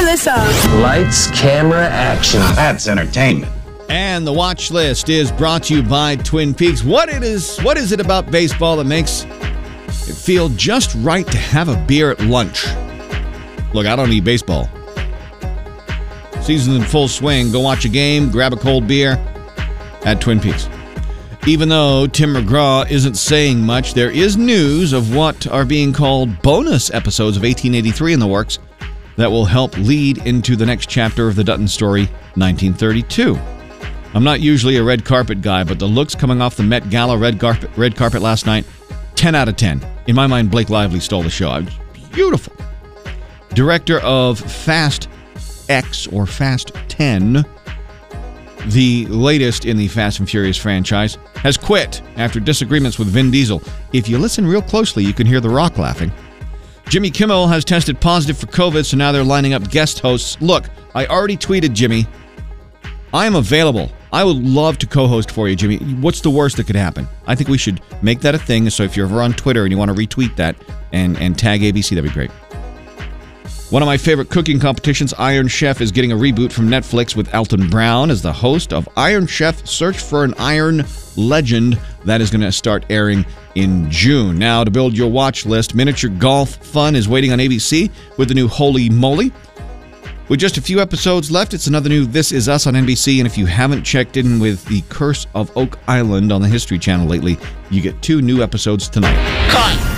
regardless of. Lights, camera, action. That's entertainment. And the watch list is brought to you by Twin Peaks. What it is, what is it about baseball that makes it feel just right to have a beer at lunch? Look, I don't need baseball. Season's in full swing. Go watch a game, grab a cold beer at Twin Peaks. Even though Tim McGraw isn't saying much, there is news of what are being called bonus episodes of 1883 in the works that will help lead into the next chapter of the Dutton story, 1932. I'm not usually a red carpet guy, but the looks coming off the Met Gala red carpet, red carpet last night, 10 out of 10. In my mind, Blake Lively stole the show. Beautiful. Director of Fast X or Fast 10, the latest in the Fast and Furious franchise, has quit after disagreements with Vin Diesel. If you listen real closely, you can hear The Rock laughing. Jimmy Kimmel has tested positive for COVID, so now they're lining up guest hosts. Look, I already tweeted Jimmy. I am available. I would love to co-host for you, Jimmy. What's the worst that could happen? I think we should make that a thing. So if you're ever on Twitter and you want to retweet that and and tag ABC, that'd be great. One of my favorite cooking competitions, Iron Chef, is getting a reboot from Netflix with Alton Brown as the host of Iron Chef Search for an Iron Legend. That is going to start airing in June. Now, to build your watch list, miniature golf fun is waiting on ABC with the new Holey Moley. With just a few episodes left, it's another new This Is Us on NBC. And if you haven't checked in with The Curse of Oak Island on the History Channel lately, you get two new episodes tonight. Cut!